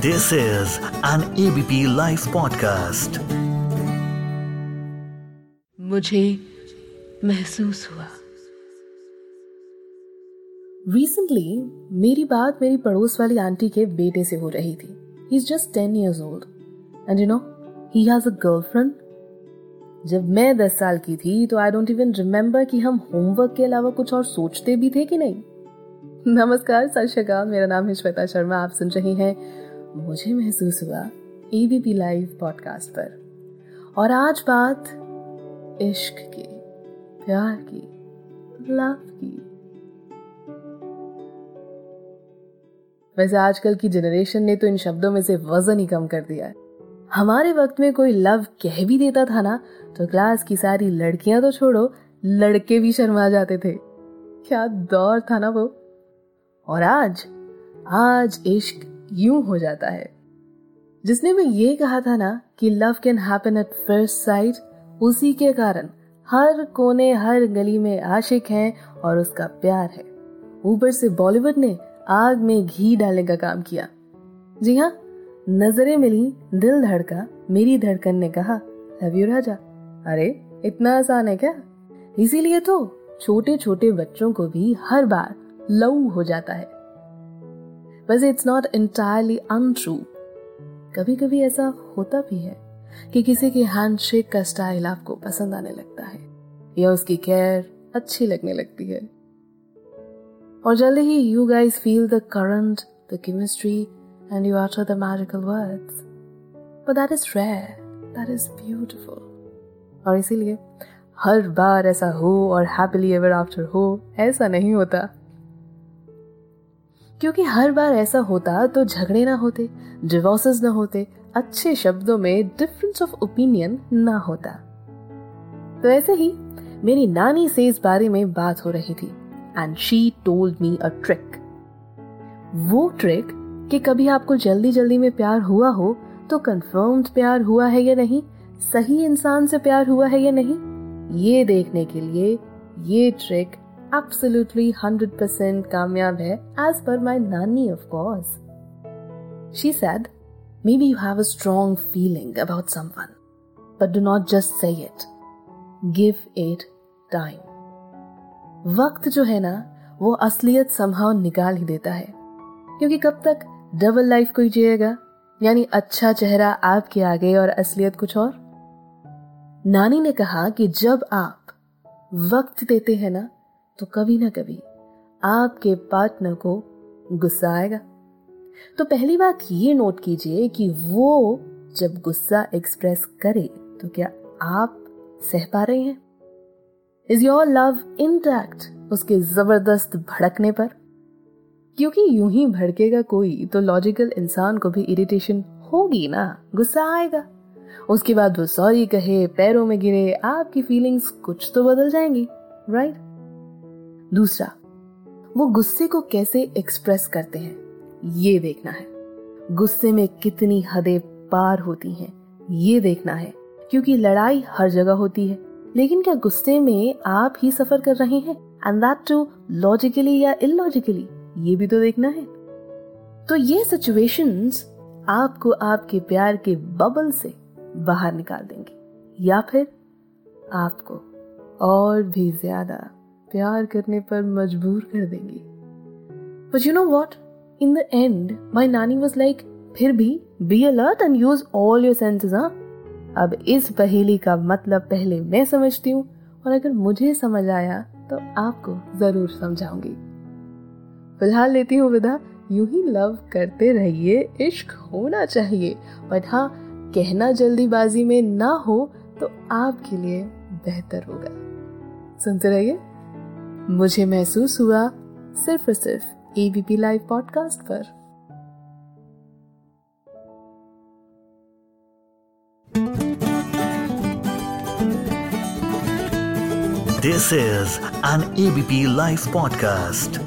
This is an ABP Life podcast. मुझे महसूस हुआ। रिसेंटली मेरी बात मेरी पड़ोस वाली आंटी के बेटे से हो रही थी। He is just ten years old and you know he has a girlfriend जब मैं दस साल की थी तो आई डोंट इवन रिमेम्बर कि हम होमवर्क के अलावा कुछ और सोचते भी थे कि नहीं। नमस्कार सत श्रीकाल मेरा नाम है श्वेता शर्मा। आप सुन रहे हैं मुझे महसूस हुआ एबीपी लाइव पॉडकास्ट पर। और आज बात इश्क की, प्यार की, लव की। वैसे आजकल की जनरेशन ने तो इन शब्दों में से वज़न ही कम कर दिया है। हमारे वक्त में कोई लव कह भी देता था ना तो क्लास की सारी लड़कियाँ तो छोड़ो, लड़के भी शर्मा जाते थे। क्या दौर था ना वो। और आज आज इश्क यूँ हो जाता है। जिसने भी ये कहा था ना कि love can happen at first sight उसी के कारण हर कोने, हर गली में आशिक हैं और उसका प्यार है। ऊपर से बॉलीवुड ने आग में घी डालने का काम किया। जी हाँ नज़रें मिली दिल धड़का, मेरी धड़कन ने कहा लव यू राजा। अरे, इतना आसान है क्या? इसीलिए तो छोटे छोटे बच्चों को भी हर बार लव हो जाता है। वैसे इट्स नॉट इंटायरली अनट्रू कभी कभी ऐसा होता भी है कि किसी की हैंडशेक का स्टाइल आपको पसंद आने लगता है, या उसकी केयर अच्छी लगने लगती है। और जल्दी ही you guys feel the current the chemistry and you are the magical words but that is rare that is beautiful और इसीलिए हर बार ऐसा हो और हैप्पीली एवर आफ्टर हो, ऐसा नहीं होता। क्योंकि हर बार ऐसा होता तो झगड़े ना होते डिवोर्सेस ना होते, अच्छे शब्दों में डिफरेंस ऑफ़ ओपिनियन ना होता। तो ऐसे ही मेरी नानी से इस बारे में बात हो रही थी and she told me a trick वो ट्रिक कि कभी आपको जल्दी जल्दी में प्यार हुआ हो तो कंफर्म्ड प्यार हुआ है या नहीं, सही इंसान से प्यार हुआ है या नहीं, ये देखने के लिए ये ट्रिक absolutely 100% कामयाब है as per my nanny of course. She said, maybe you have a strong feeling about someone, but do not just say it. Give it time. वक्त जो है ना वो असलियत संभाव निकाल ही देता है क्योंकि कब तक डबल लाइफ कोई जिएगा यानी अच्छा चेहरा आपके आगे और असलियत कुछ और नानी ने कहा कि जब आप वक्त देते हैं ना तो कभी ना कभी आपके पार्टनर को गुस्सा आएगा। तो पहली बात ये नोट कीजिए कि वो जब गुस्सा एक्सप्रेस करे तो क्या आप सह पा रहे हैं? इज़ योर लव इंटैक्ट उसके ज़बरदस्त भड़कने पर? क्योंकि यूँ ही भड़केगा कोई तो लॉजिकल इंसान को भी इरिटेशन होगी ना, गुस्सा आएगा। उसके बाद वो सॉरी कहे, पैरों में गिरे, आपकी फीलिंग्स कुछ तो बदल जाएँगी राइट right? दूसरा, वो गुस्से को कैसे एक्सप्रेस करते हैं, ये देखना है। गुस्से में कितनी हदें पार होती हैं, ये देखना है, क्योंकि लड़ाई हर जगह होती है। लेकिन क्या गुस्से में आप ही सफ़र कर रहे हैं एंड दैट टू लॉजिकली या इलॉजिकली ये भी तो देखना है। तो ये सिचुएशंस आपको आपके प्यार के बबल से बाहर निकाल देंगे, या फिर आपको और भी ज़्यादा प्यार करने पर मजबूर कर देंगी। But you know what in the end my नानी वॉज़ लाइक फिर भी be alert and use all your senses हाँ अब इस पहेली का मतलब पहले मैं समझती हूँ, और अगर मुझे समझ आया तो आपको ज़रूर समझाऊँगी। फ़िलहाल लेती हूँ विदा। यूँ ही लव करते रहिए, इश्क होना चाहिए। बट हाँ कहना जल्दीबाजी में ना हो तो आपके लिए बेहतर होगा। सुनते रहिए। मुझे महसूस हुआ सिर्फ़ और सिर्फ़ एबीपी लाइव पॉडकास्ट पर। This is an ABP live podcast